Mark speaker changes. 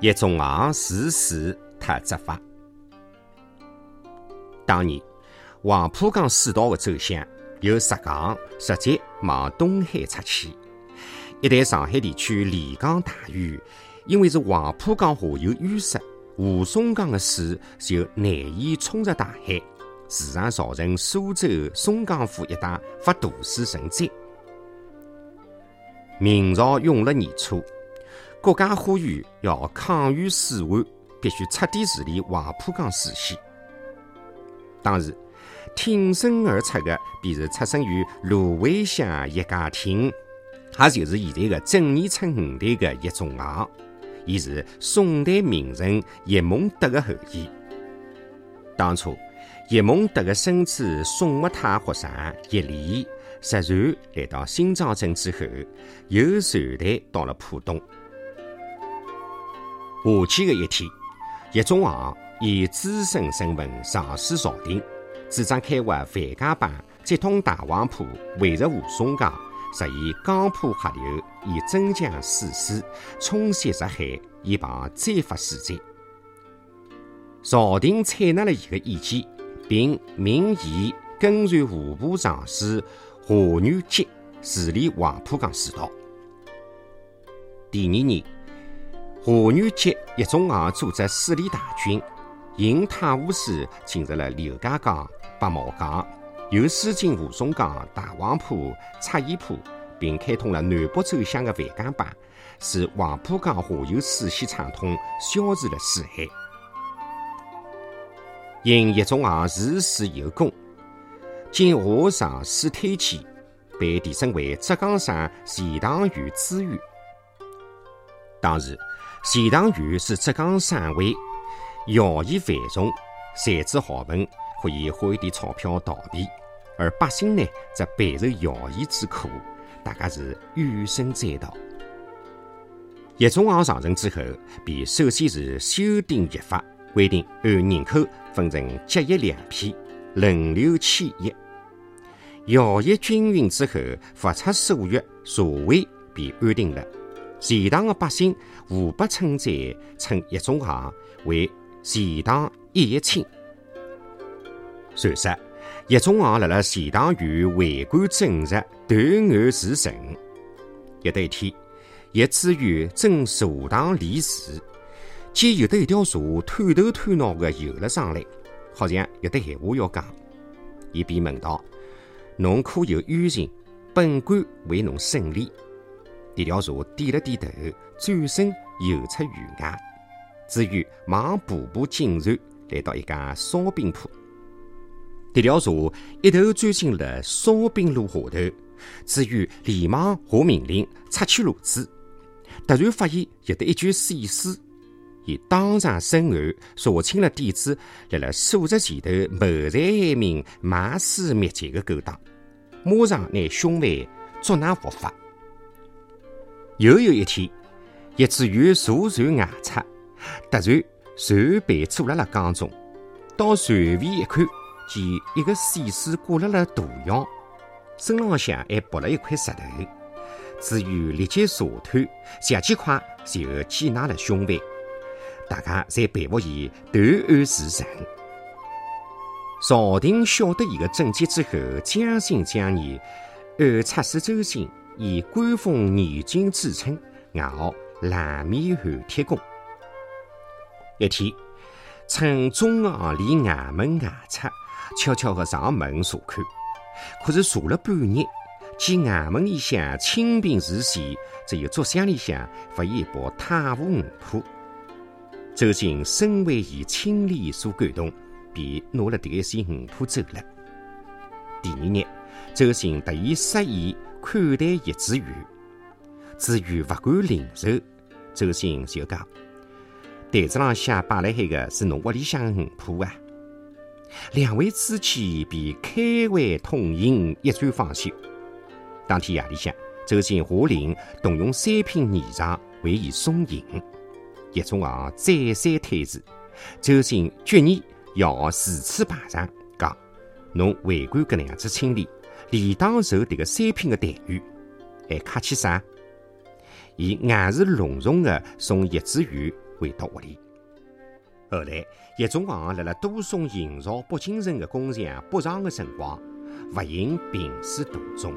Speaker 1: 一种昂自死特执法。当年，黄浦江水道的走向由石港直接往东海出去。一旦上海地区连江大雨，因为是黄浦江下游淤塞，吴淞江的水就难以冲入大海，时常造成苏州、松江府一带发大水成灾。明朝永乐年初，国家呼吁要抗御水患，必须彻底治理黄浦江水系。当时挺身而出的，便是出生于芦苇乡叶家亭，也就是现在的正义村五代的叶宗昂。伊是宋代名人叶梦得的后裔。当初叶梦得的孙子宋穆泰学生叶礼拾船来到新庄镇之后，又船队到了浦东。夏季的一天，叶宗昂。以资深身份上书朝廷，主张开挖范家浜，接通大黄浦，汇入吴淞江，实现江浦合流，以增强水势，冲袭入海，以防再发水灾。朝廷采纳了伊的意见，并命伊跟随户部尚书华元吉治理黄浦江水道。第二年，华元吉叶宗昂组织水利大军。引太湖水进入了刘家港、白毛港，又驶进吴淞江、大黄浦、赤溪浦，并开通了南北走向的范江浜，使黄浦江下游水系畅通，消除了水害。因叶宗昂治水有功，经华上书推荐，被提升为浙江省钱塘县知县。当时，钱塘县是浙江省会。徭役繁重，才子好问，可以花一点钞票逃避；而百姓呢，则备受徭役之苦，大家是怨声载道。叶宗昂上任之后，便首先是修订役法，规定按人口分成结役两批，轮流迁役。徭役均匀之后，发出数月，社会便安定了。钱塘的百姓互不称赞，称叶宗昂为。钱塘一叶青。传说叶宗昂辣辣钱塘县为官正直，断案除神。有得一天，叶知县正茶堂理事，见有的一条蛇探头探脑的游了上来，好像有得闲话要讲。伊便问道：“侬可有冤情？本官为侬审理。”这条蛇点了点头，转身游出院外。至于忙步步紧随，来到一家烧饼铺。这条蛇一头钻进了烧饼炉下头，至于连忙下命令拆去炉子。突然发现有得一具死尸，伊当场审案，查清了底子，辣辣数十前头谋财害命、卖尸灭迹的勾当，马上拿凶犯捉拿伏法。又有一天，叶子玉坐船外出。突然，船被阻辣辣江中，到船尾一看，见一个死尸挂辣辣大腰，身浪向还绑了一块石头。至于立即查探，十几块就缉拿了凶犯，大家侪佩服伊断案除神。朝廷晓得伊个政绩之后，将信将疑，按出使周兴以官封年金著称，外号蓝面寒铁公。一天，趁中昂离衙门外出，悄悄地上门查看。可是查了半日，见衙门里向清贫如洗，只有竹箱里向发现一包太湖鱼脯。周兴深为伊清廉所感动，便拿了这些鱼脯走了。第二日，周兴特意设宴款待叶子玉。至于不敢领受，周兴就讲。台子浪向摆了海个是侬屋里向的鱼脯啊！两位知己便开怀痛饮，一醉方休。当天夜里向，周兴下令动用三品霓裳为伊送行。叶宗昂再三推辞，周兴决意要如此排场，讲侬为官搿能样子清廉，理当受迭个三品的待遇，还客气啥？伊硬是隆重的送叶子玉。回到屋里。后来，叶仲煌辣辣多送营造北京城的工匠北上的辰光，不幸病逝途中。